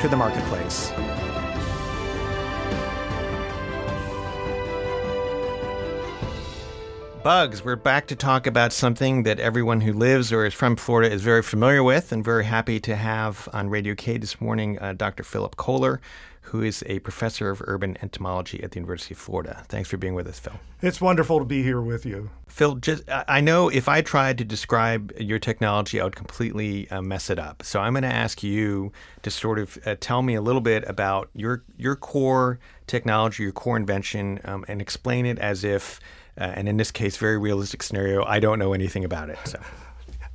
to the marketplace. Bugs, we're back to talk about something that everyone who lives or is from Florida is very familiar with, and very happy to have on Radio Cade this morning uh, Dr. Philip Koehler, who is a professor of urban entomology at the University of Florida. Thanks for being with us, Phil. It's wonderful to be here with you. Phil, just I know if I tried to describe your technology, I would completely uh, mess it up. So I'm going to ask you to sort of uh, tell me a little bit about your your core technology, your core invention, um, and explain it as if, uh, and in this case, very realistic scenario, I don't know anything about it. So.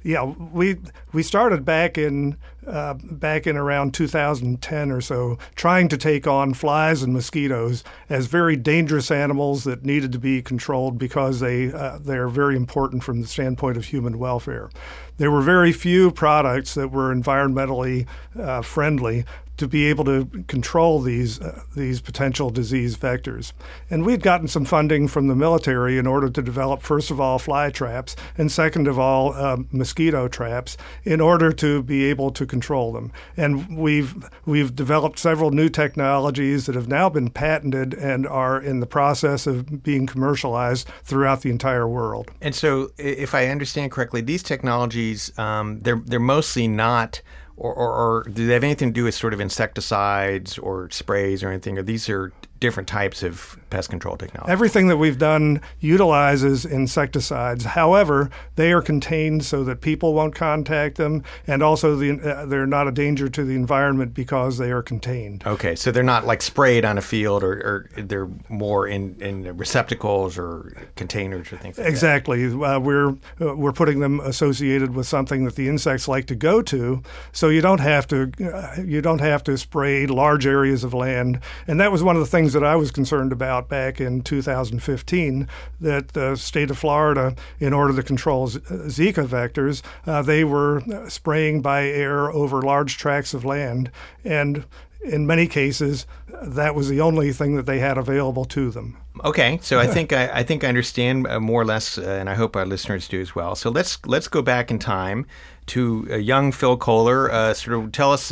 Yeah, we we started back in uh, back in around 2010 or so, trying to take on flies and mosquitoes as very dangerous animals that needed to be controlled because they uh, they are very important from the standpoint of human welfare. There were very few products that were environmentally uh, friendly to be able to control these uh, these potential disease vectors. And we'd gotten some funding from the military in order to develop, first of all, fly traps, and second of all, uh, mosquito traps, in order to be able to control them. And we've we've developed several new technologies that have now been patented and are in the process of being commercialized throughout the entire world. And so, if I understand correctly, these technologies um, they're they're mostly not or, or, or, do they have anything to do with sort of insecticides or sprays or anything? Or these are different types of pest control technology? Everything that we've done utilizes insecticides. However, they are contained so that people won't contact them, and also the, uh, they're not a danger to the environment because they are contained. Okay, so they're not like sprayed on a field, or, or they're more in, in receptacles or containers or things. Like exactly. Uh, we're uh, we're putting them associated with something that the insects like to go to, so you don't have to uh, you don't have to spray large areas of land. And that was one of the things that I was concerned about back in 2015 that the state of Florida, in order to control Zika vectors, uh, they were spraying by air over large tracts of land. And in many cases, that was the only thing that they had available to them. Okay, so I think I, I think I understand uh, more or less, uh, and I hope our listeners do as well. So let's let's go back in time to a young Phil Koehler. Uh, sort of tell us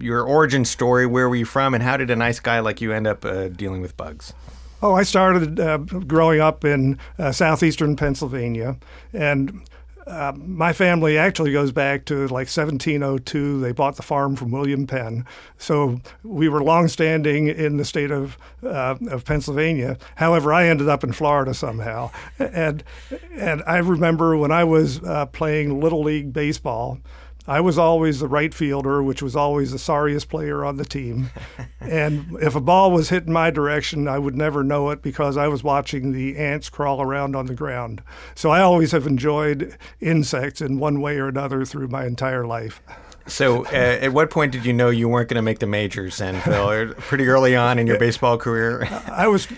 your origin story. Where were you from, and how did a nice guy like you end up uh, dealing with bugs? Oh, I started uh, growing up in uh, southeastern Pennsylvania, and uh, my family actually goes back to like 1702. They bought the farm from William Penn, so we were longstanding in the state of uh, of Pennsylvania. However, I ended up in Florida somehow, and and I remember when I was uh, playing little league baseball. I was always the right fielder, which was always the sorriest player on the team. and if a ball was hit in my direction, I would never know it because I was watching the ants crawl around on the ground. So I always have enjoyed insects in one way or another through my entire life. So, uh, at what point did you know you weren't going to make the majors, then, Phil? Pretty early on in your baseball career. I was.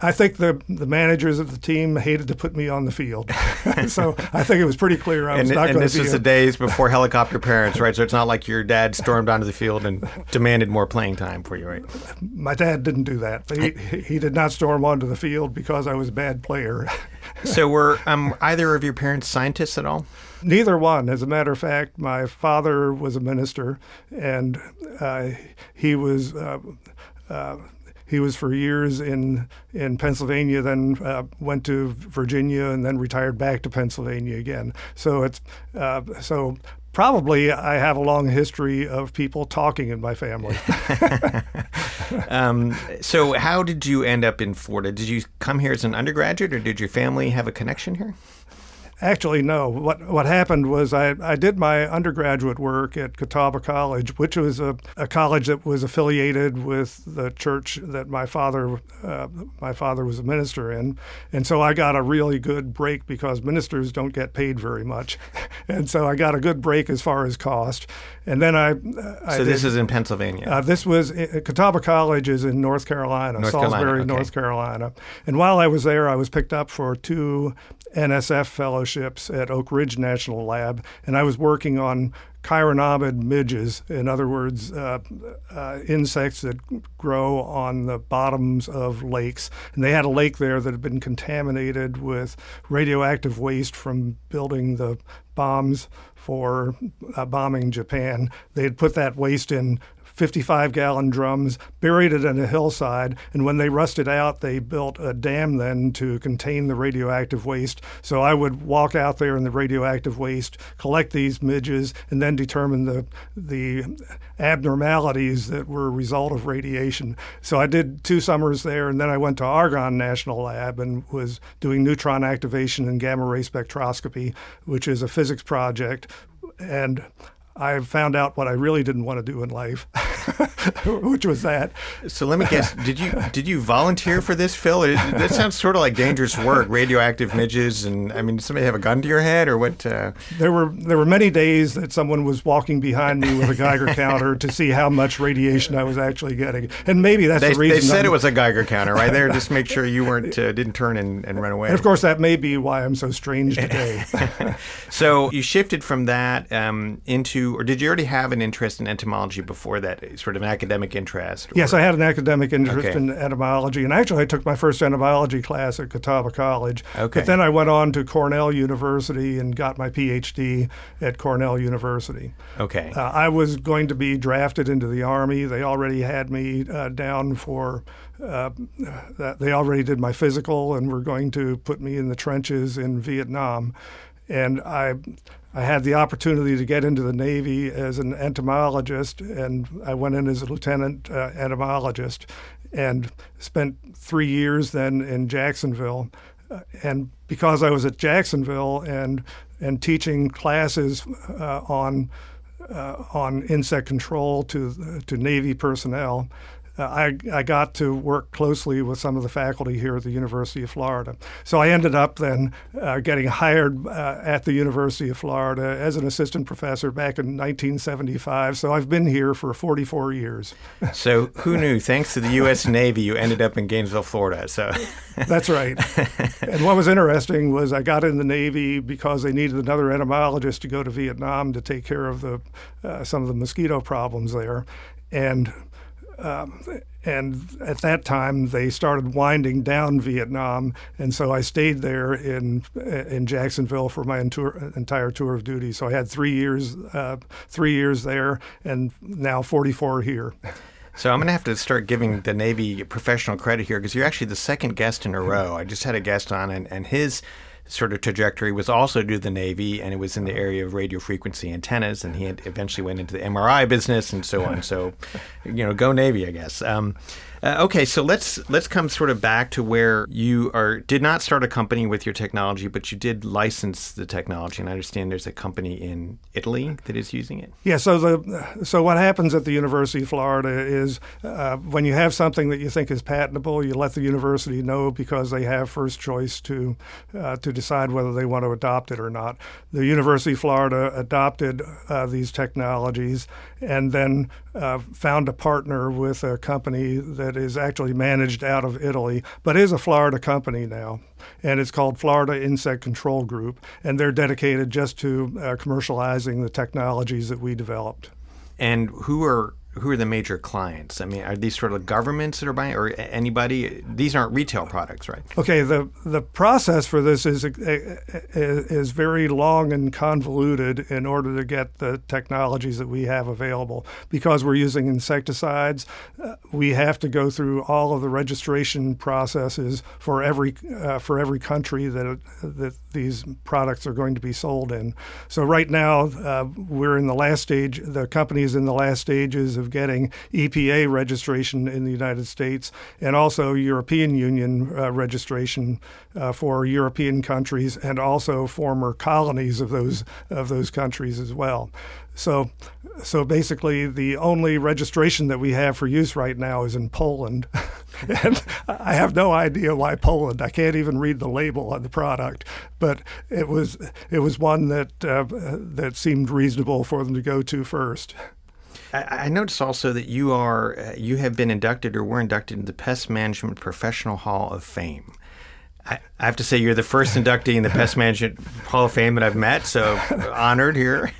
I think the the managers of the team hated to put me on the field, so I think it was pretty clear I was and, not going to. And this was the days before helicopter parents, right? So it's not like your dad stormed onto the field and demanded more playing time for you, right? My dad didn't do that. He he did not storm onto the field because I was a bad player. so, were um, either of your parents scientists at all? Neither one. As a matter of fact, my father was a minister, and uh, he was. Uh, uh, he was for years in in Pennsylvania, then uh, went to Virginia, and then retired back to Pennsylvania again. So it's uh, so probably I have a long history of people talking in my family. um, so, how did you end up in Florida? Did you come here as an undergraduate, or did your family have a connection here? Actually, no. What what happened was I, I did my undergraduate work at Catawba College, which was a, a college that was affiliated with the church that my father uh, my father was a minister in, and so I got a really good break because ministers don't get paid very much, and so I got a good break as far as cost. And then I, uh, I so this did, is in Pennsylvania. uh, this was uh, Catawba College is in North Carolina, North Salisbury, Carolina, okay. North Carolina. And while I was there, I was picked up for two NSF fellowships at Oak Ridge National Lab, and I was working on chironomid midges, in other words, uh, uh, insects that grow on the bottoms of lakes. And they had a lake there that had been contaminated with radioactive waste from building the bombs for uh, bombing Japan. They had put that waste in 55 gallon drums, buried it in a hillside, and when they rusted out, they built a dam then to contain the radioactive waste. So I would walk out there in the radioactive waste, collect these midges, and then determine the the abnormalities that were a result of radiation. So I did two summers there, and then I went to Argonne National Lab and was doing neutron activation and gamma ray spectroscopy, which is a physics project. And I found out what I really didn't want to do in life, which was that. So let me guess. Did you did you volunteer for this, Phil? It, that sounds sort of like dangerous work. Radioactive midges, and I mean, did somebody have a gun to your head, or what? Uh... There were there were many days that someone was walking behind me with a Geiger counter to see how much radiation I was actually getting, and maybe that's They, the reason. they said I'm- it was a Geiger counter, right there, just make sure you weren't uh, didn't turn and, and run away. And of course, that may be why I'm so strange today. So you shifted from that um, into, or did you already have an interest in entomology before that, sort of an academic interest? yes, I had an academic interest Okay. in entomology, and actually, I took my first entomology class at Catawba College. Okay. But then I went on to Cornell University and got my PhD at Cornell University. Okay. Uh, I was going to be drafted into the Army. They already had me uh, down for, uh, they already did my physical and were going to put me in the trenches in Vietnam. And I, I had the opportunity to get into the Navy as an entomologist, and I went in as a lieutenant uh, entomologist and spent three years then in Jacksonville. Uh, and because I was at Jacksonville and, and teaching classes uh, on uh, on insect control to to Navy personnel. Uh, I, I got to work closely with some of the faculty here at the University of Florida. So I ended up then uh, getting hired uh, at the University of Florida as an assistant professor back in 1975. So I've been here for 44 years. so who knew? Thanks to the U.S. Navy, you ended up in Gainesville, Florida. So That's right. and what was interesting was I got in the Navy because they needed another entomologist to go to Vietnam to take care of the uh, some of the mosquito problems there, and um, and at that time they started winding down Vietnam, and so I stayed there in in Jacksonville for my entour, entire tour of duty. So I had three years uh, three years there, and now 44 here. So I'm going to have to start giving the Navy professional credit here because you're actually the second guest in a row. I just had a guest on, and, and his sort of trajectory was also to the Navy, and it was in the area of radio frequency antennas, and he eventually went into the MRI business and so on. So, you know, go Navy, I guess. Um, uh, okay, so let's let's come sort of back to where you are did not start a company with your technology, but you did license the technology, and I understand there's a company in Italy that is using it. Yeah. So the so what happens at the University of Florida is uh, when you have something that you think is patentable, you let the university know because they have first choice to uh, to decide whether they want to adopt it or not. The University of Florida adopted uh, these technologies and then uh, found a partner with a company that is actually managed out of Italy, but is a Florida company now. And it's called Florida Insect Control Group, and they're dedicated just to uh, commercializing the technologies that we developed. And who are who are the major clients? I mean, are these sort of governments that are buying, or anybody? These aren't retail products, right? Okay, the the process for this is is very long and convoluted in order to get the technologies that we have available. Because we're using insecticides, uh, we have to go through all of the registration processes for every uh, for every country that that these products are going to be sold in. So right now, uh, we're in the last stage. The company is in the last stages of of getting EPA registration in the United States and also European Union uh, registration uh, for European countries and also former colonies of those of those countries as well. So, so basically, the only registration that we have for use right now is in Poland, and I have no idea why Poland. I can't even read the label on the product, but it was it was one that uh, that seemed reasonable for them to go to first. I, noticed also that you are uh, you have been inducted or were inducted into the Pest Management Professional Hall of Fame. I, have to say you're the first inductee in the Pest Management Hall of Fame that I've met, so honored here.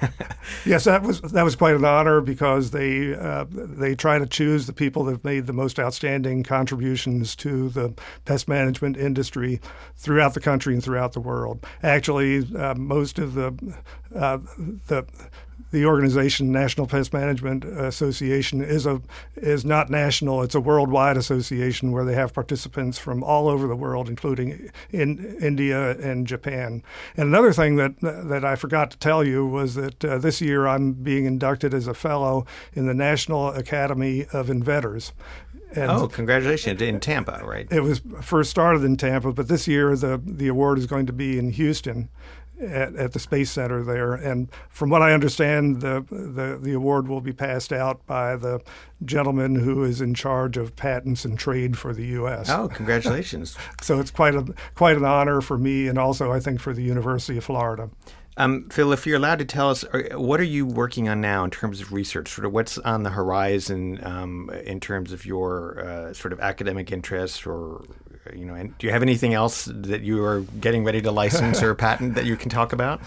yes, that was that was quite an honor because they uh, they try to choose the people that have made the most outstanding contributions to the pest management industry throughout the country and throughout the world. Actually, uh, most of the uh, the the organization National Pest Management Association is a is not national. It's a worldwide association where they have participants from all over the world, including in India and Japan. And another thing that that I forgot to tell you was that uh, this year I'm being inducted as a fellow in the National Academy of Inventors. And oh, congratulations in Tampa, right? It was first started in Tampa, but this year the the award is going to be in Houston at, at, the Space Center there. And from what I understand, the, the, the award will be passed out by the gentleman who is in charge of patents and trade for the U.S. Oh, congratulations! so it's quite a quite an honor for me, and also I think for the University of Florida. Um, Phil, if you're allowed to tell us, what are you working on now in terms of research? Sort of what's on the horizon um, in terms of your uh, sort of academic interests, or you know, and do you have anything else that you are getting ready to license or patent that you can talk about?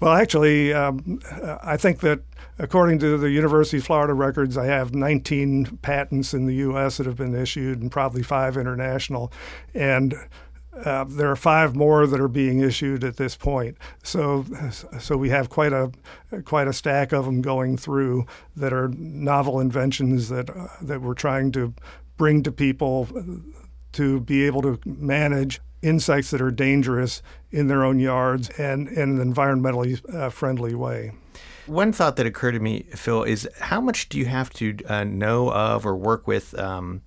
Well, actually, um, I think that according to the University of Florida records, I have 19 patents in the U.S. that have been issued and probably five international, and uh, there are five more that are being issued at this point. So, so we have quite a quite a stack of them going through that are novel inventions that uh, that we're trying to bring to people to be able to manage insects that are dangerous in their own yards and in an environmentally uh, friendly way. One thought that occurred to me, Phil, is how much do you have to uh, know of or work with? Um,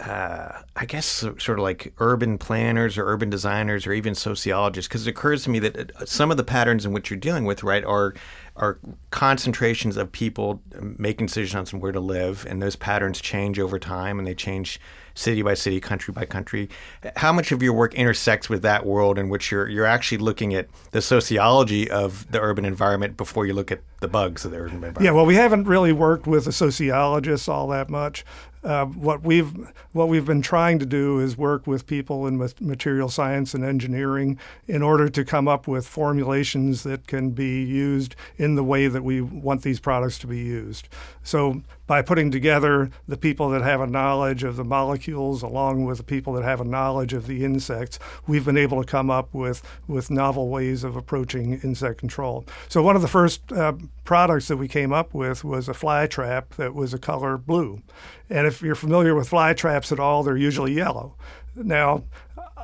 uh, I guess sort of like urban planners or urban designers or even sociologists, because it occurs to me that uh, some of the patterns in which you're dealing with, right, are are concentrations of people making decisions on where to live, and those patterns change over time, and they change city by city, country by country. How much of your work intersects with that world in which you're you're actually looking at the sociology of the urban environment before you look at the bugs of the urban environment? Yeah, well, we haven't really worked with the sociologists all that much. Uh, what we've what we've been trying to do is work with people in material science and engineering in order to come up with formulations that can be used in the way that we want these products to be used. So by putting together the people that have a knowledge of the molecules along with the people that have a knowledge of the insects, we've been able to come up with with novel ways of approaching insect control. So one of the first uh, products that we came up with was a fly trap that was a color blue. And if you're familiar with fly traps at all, they're usually yellow. Now,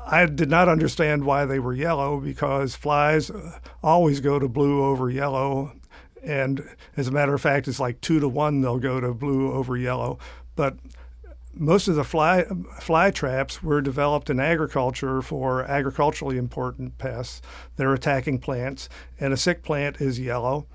I did not understand why they were yellow because flies uh, always go to blue over yellow. And as a matter of fact, it's like two to one they'll go to blue over yellow. But most of the fly fly traps were developed in agriculture for agriculturally important pests that are attacking plants, and a sick plant is yellow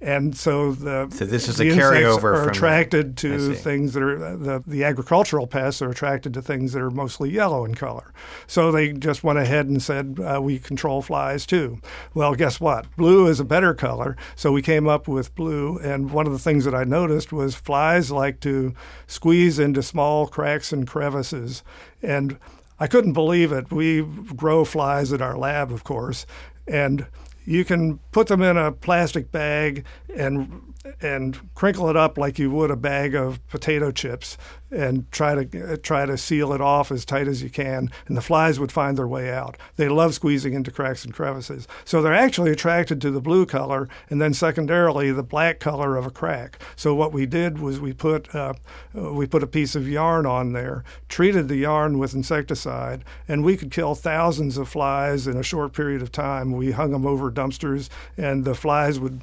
and so the so this is a carryover are attracted to things that are the the agricultural pests are attracted to things that are mostly yellow in color. So they just went ahead and said uh, we control flies too. Well, guess what? Blue is a better color, so we came up with blue. And one of the things that I noticed was flies like to squeeze into small cracks and crevices, and I couldn't believe it. We grow flies at our lab, of course, and you can put them in a plastic bag and and crinkle it up like you would a bag of potato chips and try to try to seal it off as tight as you can and the flies would find their way out. They love squeezing into cracks and crevices. So they're actually attracted to the blue color and then secondarily the black color of a crack. So what we did was we put uh, we put a piece of yarn on there treated the yarn with insecticide and we could kill thousands of flies in a short period of time. We hung them over dumpsters and the flies would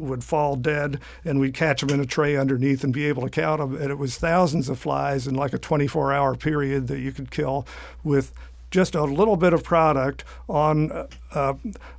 would fall dead and we'd catch them in a tray underneath and be able to count them. And it was thousands of flies in like a 24 hour period that you could kill with just a little bit of product on uh,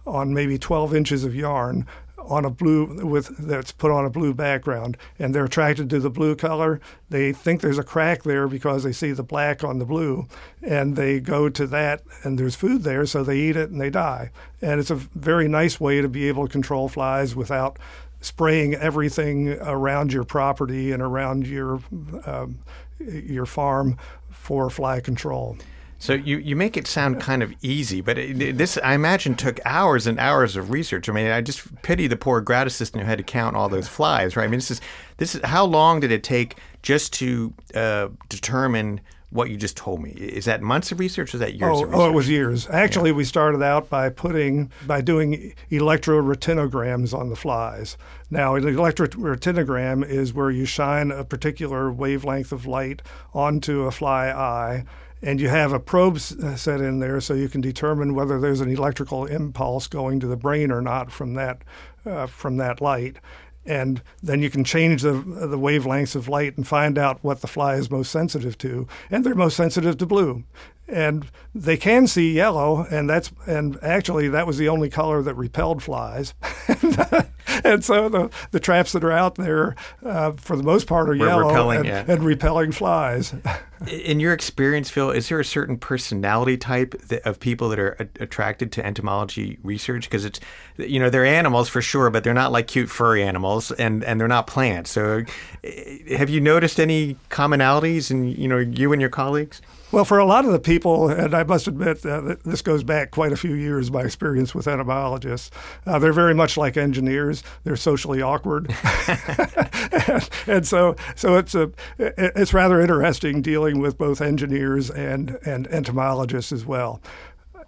on maybe 12 inches of yarn on a blue with that's put on a blue background. And they're attracted to the blue color. They think there's a crack there because they see the black on the blue. And they go to that and there's food there so they eat it and they die. And it's a very nice way to be able to control flies without spraying everything around your property and around your um, your farm for fly control so you, you make it sound kind of easy, but it, this I imagine took hours and hours of research. I mean, I just pity the poor grad assistant who had to count all those flies, right? I mean, this is this is how long did it take just to uh, determine what you just told me? Is that months of research? Or is that years? Oh, oh it was years. Actually, yeah. we started out by putting by doing electroretinograms on the flies. Now, an electroretinogram is where you shine a particular wavelength of light onto a fly eye and you have a probe uh, set in there so you can determine whether there's an electrical impulse going to the brain or not from that uh, from that light and then you can change the the wavelengths of light and find out what the fly is most sensitive to. And they're most sensitive to blue and they can see yellow and that's and actually that was the only color that repelled flies. And so the, the traps that are out there uh, for the most part are We're yellow repelling, and, yeah. and, repelling flies. In your experience phil is there a certain personality type that, of people that are a- attracted to entomology research? Because it's you know they're animals for sure but they're not like cute furry animals and and they're not plants. So eh, have you noticed any commonalities in you know you and your colleagues well, for a lot of the people, and I must admit uh, that this goes back quite a few years, my experience with entomologists, uh, they're very much like engineers. They're socially awkward, and, and, so so it's a it's rather interesting dealing with both engineers and and entomologists as well.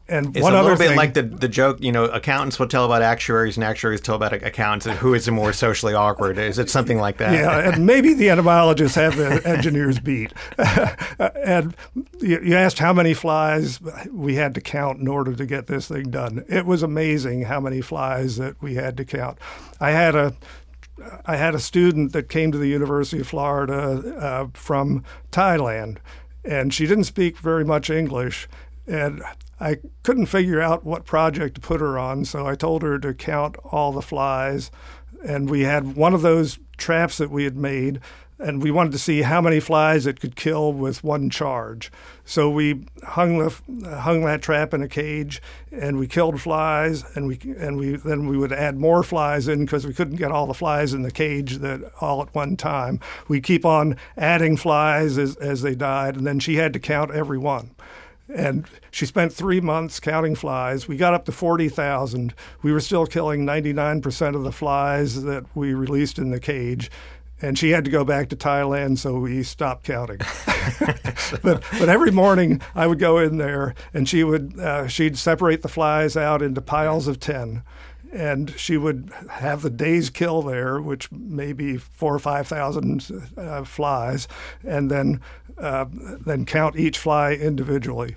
And it's one a other little bit thing, like the the joke. You know, accountants will tell about actuaries, and actuaries tell about accountants. And who is the more socially awkward? Is it something like that? Yeah, and maybe the entomologists have the engineers beat. and you asked how many flies we had to count in order to get this thing done. It was amazing how many flies that we had to count. I had a I had a student that came to the University of Florida uh, from Thailand, and she didn't speak very much English. And I couldn't figure out what project to put her on, so I told her to count all the flies. And we had one of those traps that we had made, and we wanted to see how many flies it could kill with one charge. So we hung the hung that trap in a cage, and we killed flies, and we and we then we would add more flies in because we couldn't get all the flies in the cage that all at one time. We keep on adding flies as as they died, and then she had to count every one. And she spent three months counting flies. We got up to 40,000. We were still killing 99% of the flies that we released in the cage. And she had to go back to Thailand, so we stopped counting. but but every morning I would go in there, and she would uh, she'd separate the flies out into piles of ten, and she would have the day's kill there, which may be four or five thousand uh, flies, and then uh, then count each fly individually.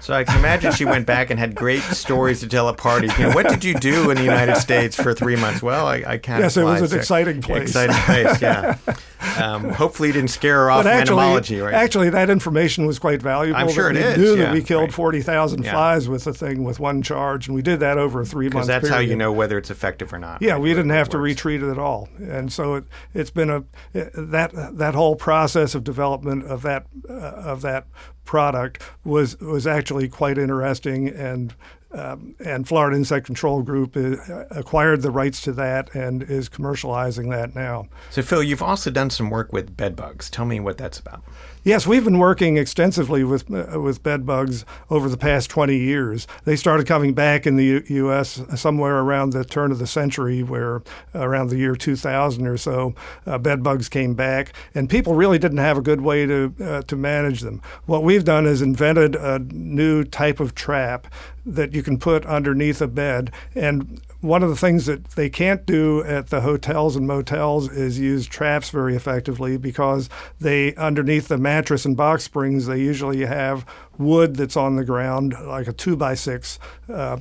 So I can imagine she went back and had great stories to tell at parties. You know, what did you do in the United States for three months? Well, I, I counted. Yes, it was an exciting place. Exciting place, yeah. Um, hopefully, didn't scare her off but actually, entomology, right? Actually, that information was quite valuable. I'm sure it we is. Knew yeah, that we killed right. forty thousand yeah. flies with the thing with one charge, and we did that over a three month. Because that's period. how you know whether it's effective or not. Yeah, right? we didn't have to retreat it at all, and so it it's been a that that whole process of development of that uh, of that product was was actually quite interesting and. Um, and Florida Insect Control Group uh, acquired the rights to that and is commercializing that now. So, Phil, you've also done some work with bed bugs. Tell me what that's about. Yes, we've been working extensively with uh, with bed bugs over the past 20 years. They started coming back in the U- U.S. somewhere around the turn of the century, where around the year 2000 or so, uh, bed bugs came back, and people really didn't have a good way to uh, to manage them. What we've done is invented a new type of trap that you can put underneath a bed, and one of the things that they can't do at the hotels and motels is use traps very effectively because they underneath the mattress and box springs they usually have wood that's on the ground like a two by six uh,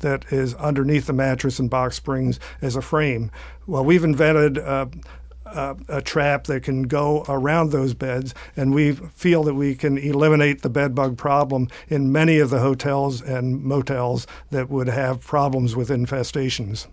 that is underneath the mattress and box springs as a frame. Well, we've invented. Uh, uh, a trap that can go around those beds, and we feel that we can eliminate the bed bug problem in many of the hotels and motels that would have problems with infestations.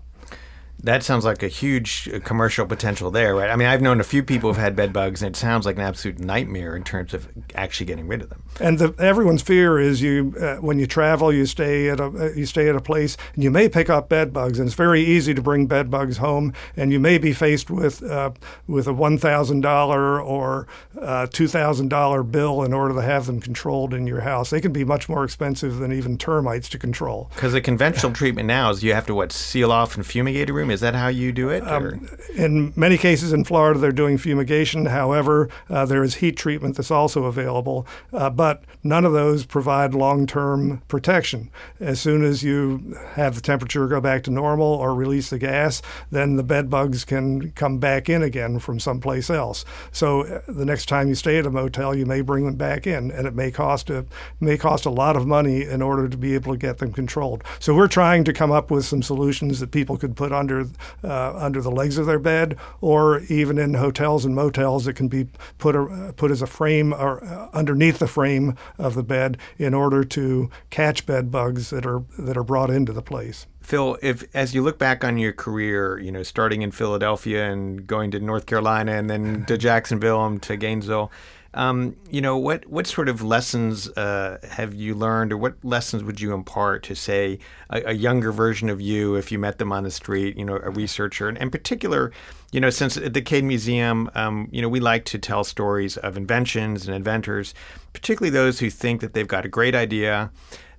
That sounds like a huge uh, commercial potential there, right? I mean, I've known a few people who've had bed bugs, and it sounds like an absolute nightmare in terms of actually getting rid of them. And the, everyone's fear is you uh, when you travel, you stay at a uh, you stay at a place, and you may pick up bed bugs, and it's very easy to bring bed bugs home, and you may be faced with uh, with a one thousand dollar or uh, two thousand dollar bill in order to have them controlled in your house. They can be much more expensive than even termites to control. Because the conventional treatment now is you have to what seal off and fumigate a room room? Is that how you do it? Um, in many cases in Florida, they're doing fumigation. However, uh, there is heat treatment that's also available, uh, but none of those provide long term protection. As soon as you have the temperature go back to normal or release the gas, then the bed bugs can come back in again from someplace else. So uh, the next time you stay at a motel, you may bring them back in, and it may cost a may cost a lot of money in order to be able to get them controlled. So we're trying to come up with some solutions that people could put under under uh, under the legs of their bed, or even in hotels and motels, it can be put a, put as a frame or uh, underneath the frame of the bed in order to catch bed bugs that are that are brought into the place. Phil, if as you look back on your career, you know, starting in Philadelphia and going to North Carolina and then to Jacksonville and to Gainesville, um, you know, what what sort of lessons uh, have you learned, or what lessons would you impart to say a, a, younger version of you if you met them on the street? You know, a researcher, and in particular, you know, since at the Cade Museum, um, you know, we like to tell stories of inventions and inventors, particularly those who think that they've got a great idea,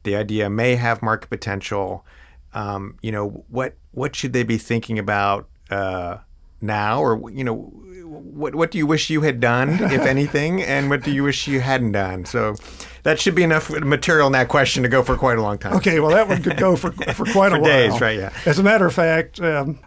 the idea may have market potential. Um, you know, what what should they be thinking about? Uh, now, or you know, what what do you wish you had done, if anything, and what do you wish you hadn't done? So that should be enough material in that question to go for quite a long time. Okay, well that one could go for for quite for a while. days, right? Yeah. As a matter of fact. Um,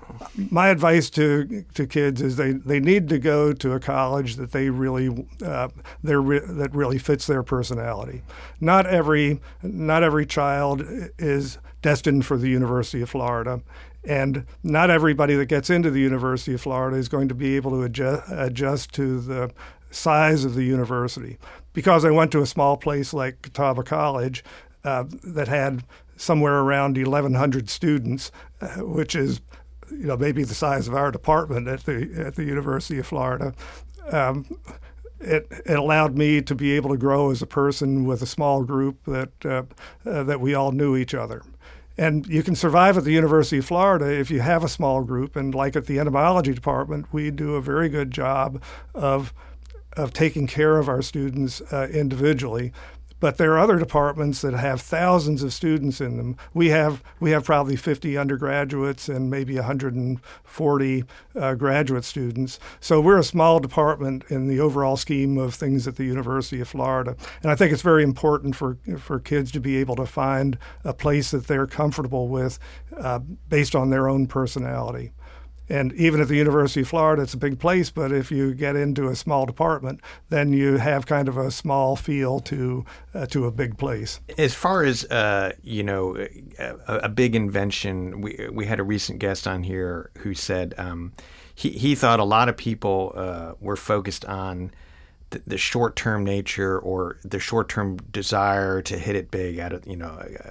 my advice to to kids is they, they need to go to a college that they really uh, re- that really fits their personality. Not every not every child is destined for the University of Florida, and not everybody that gets into the University of Florida is going to be able to adjust, adjust to the size of the university. Because I went to a small place like Catawba College uh, that had somewhere around 1,100 students, uh, which is you know maybe the size of our department at the at the University of Florida. Um, it, it allowed me to be able to grow as a person with a small group that uh, uh, that we all knew each other. And you can survive at the University of Florida if you have a small group. And like at the entomology department, we do a very good job of of taking care of our students uh, individually. But there are other departments that have thousands of students in them. We have we have probably 50 undergraduates and maybe 140 uh, graduate students. So we're a small department in the overall scheme of things at the University of Florida. And I think it's very important for for kids to be able to find a place that they're comfortable with, uh, based on their own personality. And even at the University of Florida, it's a big place, but if you get into a small department, then you have kind of a small feel to uh, to a big place. As far as uh, you know, a, a, big invention, we we had a recent guest on here who said um, he he thought a lot of people uh, were focused on the, the short term nature or the short term desire to hit it big out of you know uh,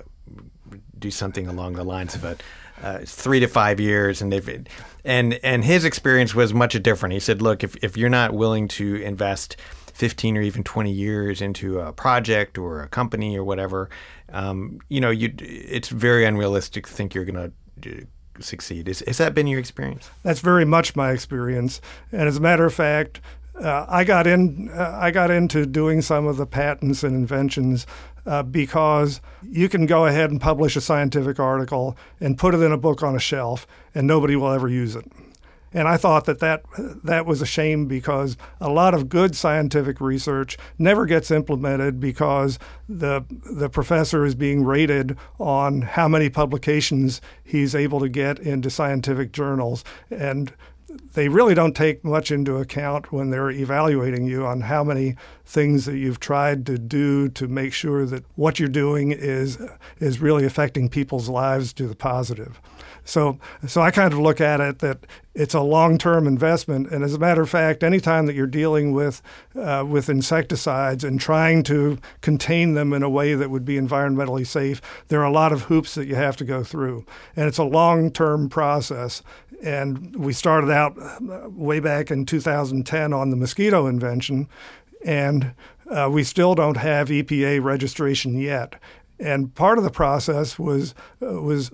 do something along the lines of a uh, three to five years, and they've and and his experience was much different. He said, "Look, if if you're not willing to invest 15 or even 20 years into a project or a company or whatever, um, you know, you it's very unrealistic to think you're going to." succeed. Is, has that been your experience? That's very much my experience. And as a matter of fact, uh, I got in. Uh, I got into doing some of the patents and inventions uh, because you can go ahead and publish a scientific article and put it in a book on a shelf, and nobody will ever use it. And I thought that, that that was a shame because a lot of good scientific research never gets implemented because the the professor is being rated on how many publications he's able to get into scientific journals. And they really don't take much into account when they're evaluating you on how many things that you've tried to do to make sure that what you're doing is is really affecting people's lives to the positive. So, so I kind of look at it that it's a long-term investment, and as a matter of fact, anytime that you're dealing with uh, with insecticides and trying to contain them in a way that would be environmentally safe, there are a lot of hoops that you have to go through, and it's a long-term process. And we started out way back in 2010 on the mosquito invention, and uh, we still don't have EPA registration yet and part of the process was uh, was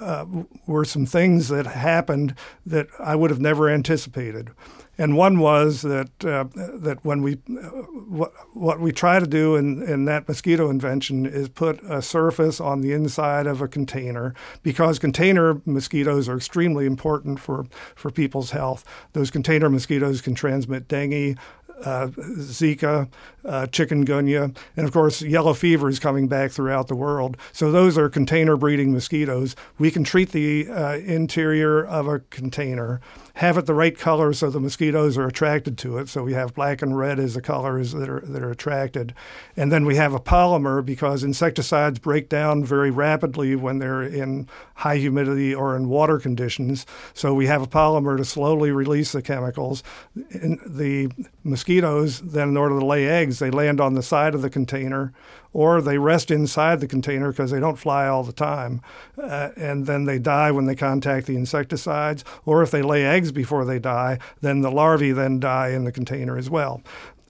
uh, were some things that happened that I would have never anticipated. And one was that uh, that when we uh, what, what we try to do in, in that mosquito invention is put a surface on the inside of a container because container mosquitoes are extremely important for, for people's health. Those container mosquitoes can transmit dengue, uh, Zika, uh, chikungunya, and of course, yellow fever is coming back throughout the world. So those are container breeding mosquitoes. We can treat the uh, interior of a container have it the right color so the mosquitoes are attracted to it. So we have black and red as the colors that are that are attracted, and then we have a polymer because insecticides break down very rapidly when they're in high humidity or in water conditions. So we have a polymer to slowly release the chemicals. And the mosquitoes then, in order to lay eggs, they land on the side of the container or they rest inside the container because they don't fly all the time, uh, and then they die when they contact the insecticides. Or if they lay eggs before they die, then the larvae then die in the container as well.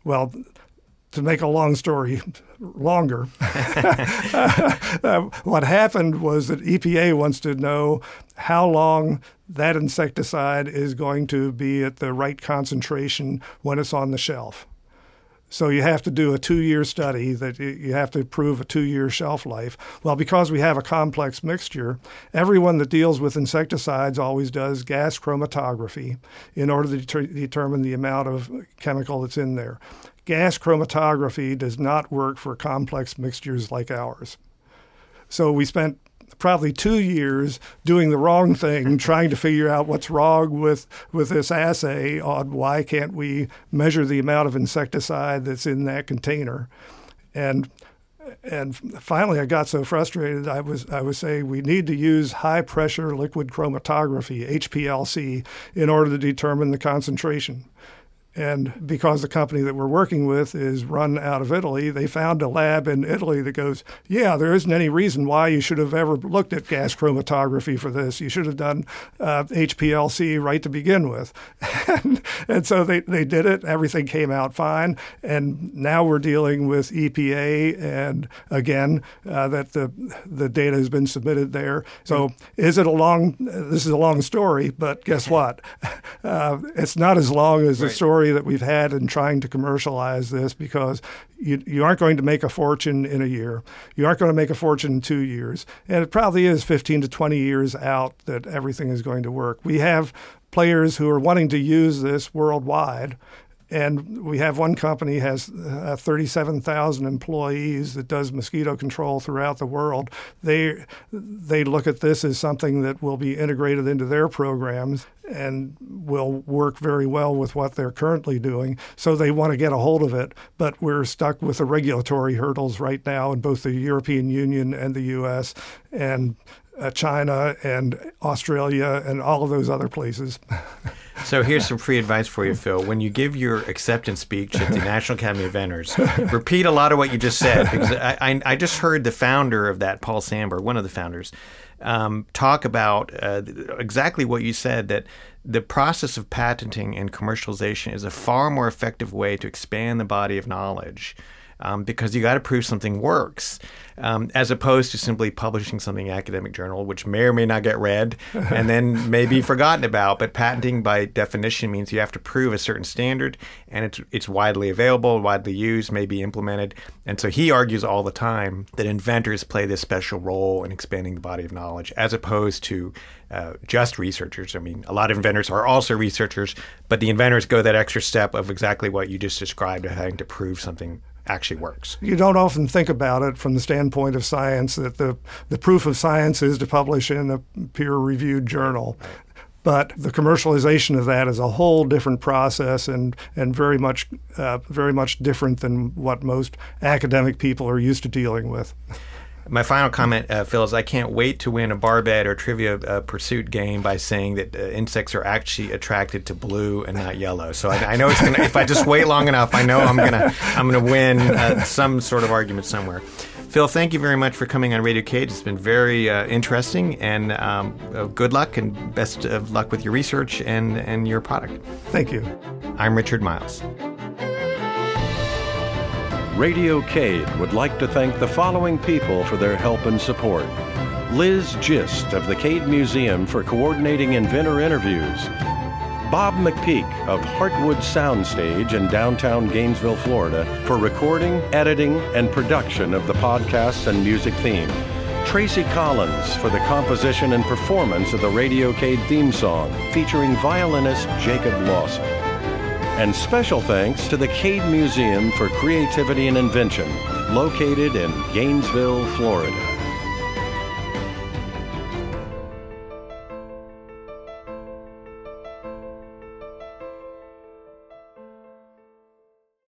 Well, to make a long story longer, uh, what happened was that EPA wants to know how long that insecticide is going to be at the right concentration when it's on the shelf. So you have to do a two-year study that you have to prove a two-year shelf life. Well, because we have a complex mixture, everyone that deals with insecticides always does gas chromatography in order to deter- determine the amount of chemical that's in there. Gas chromatography does not work for complex mixtures like ours. So we spent probably two years doing the wrong thing, trying to figure out what's wrong with, with this assay on why can't we measure the amount of insecticide that's in that container. And and finally I got so frustrated I was I was saying we need to use high pressure liquid chromatography HPLC in order to determine the concentration. And because the company that we're working with is run out of Italy, they found a lab in Italy that goes, yeah, there isn't any reason why you should have ever looked at gas chromatography for this. You should have done uh, HPLC right to begin with. and, and, so they, they did it. Everything came out fine. And now we're dealing with EPA. And again, uh, that the, the data has been submitted there. So is it a long, this is a long story, but guess what? Uh, it's not as long as right. the story that we've had in trying to commercialize this because you, you aren't going to make a fortune in a year. You aren't going to make a fortune in two years. And it probably is 15 to 20 years out that everything is going to work. We have players who are wanting to use this worldwide and we have one company has uh, 37,000 employees that does mosquito control throughout the world. They they look at this as something that will be integrated into their programs and will work very well with what they're currently doing. So they want to get a hold of it, but we're stuck with the regulatory hurdles right now in both the European Union and the U.S. and uh, China and Australia and all of those other places. so here's some free advice for you, Phil. When you give your acceptance speech at the National Academy of Inventors, repeat a lot of what you just said because I, I, I just heard the founder of that, Paul Sandberg, one of the founders, um, talk about uh, exactly what you said that the process of patenting and commercialization is a far more effective way to expand the body of knowledge um, because you got to prove something works, um, as opposed to simply publishing something in an academic journal, which may or may not get read and then may be forgotten about. But patenting, by definition, means you have to prove a certain standard, and it's it's widely available, widely used, may be implemented. And so he argues all the time that inventors play this special role in expanding the body of knowledge, as opposed to uh, just researchers. I mean, a lot of inventors are also researchers, but the inventors go that extra step of exactly what you just described, of having to prove something actually works. You don't often think about it from the standpoint of science that the, the proof of science is to publish in a peer reviewed journal. But the commercialization of that is a whole different process and, and very much uh, very much different than what most academic people are used to dealing with. My final comment, uh, Phil, is I can't wait to win a barbet or trivia uh, pursuit game by saying that uh, insects are actually attracted to blue and not yellow. So I, I know it's gonna. if I just wait long enough, I know I'm gonna I'm gonna win uh, some sort of argument somewhere. Phil, thank you very much for coming on Radio Cade. It's been very uh, interesting, and um, uh, good luck and best of luck with your research and and your product. Thank you. I'm Richard Miles. Radio Cade would like to thank the following people for their help and support. Liz Gist of the Cade Museum for coordinating inventor interviews. Bob McPeak of Heartwood Soundstage in downtown Gainesville, Florida for recording, editing, and production of the podcasts and music theme. Tracy Collins for the composition and performance of the Radio Cade theme song featuring violinist Jacob Lawson. And special thanks to the Cade Museum for Creativity and Invention, located in Gainesville, Florida.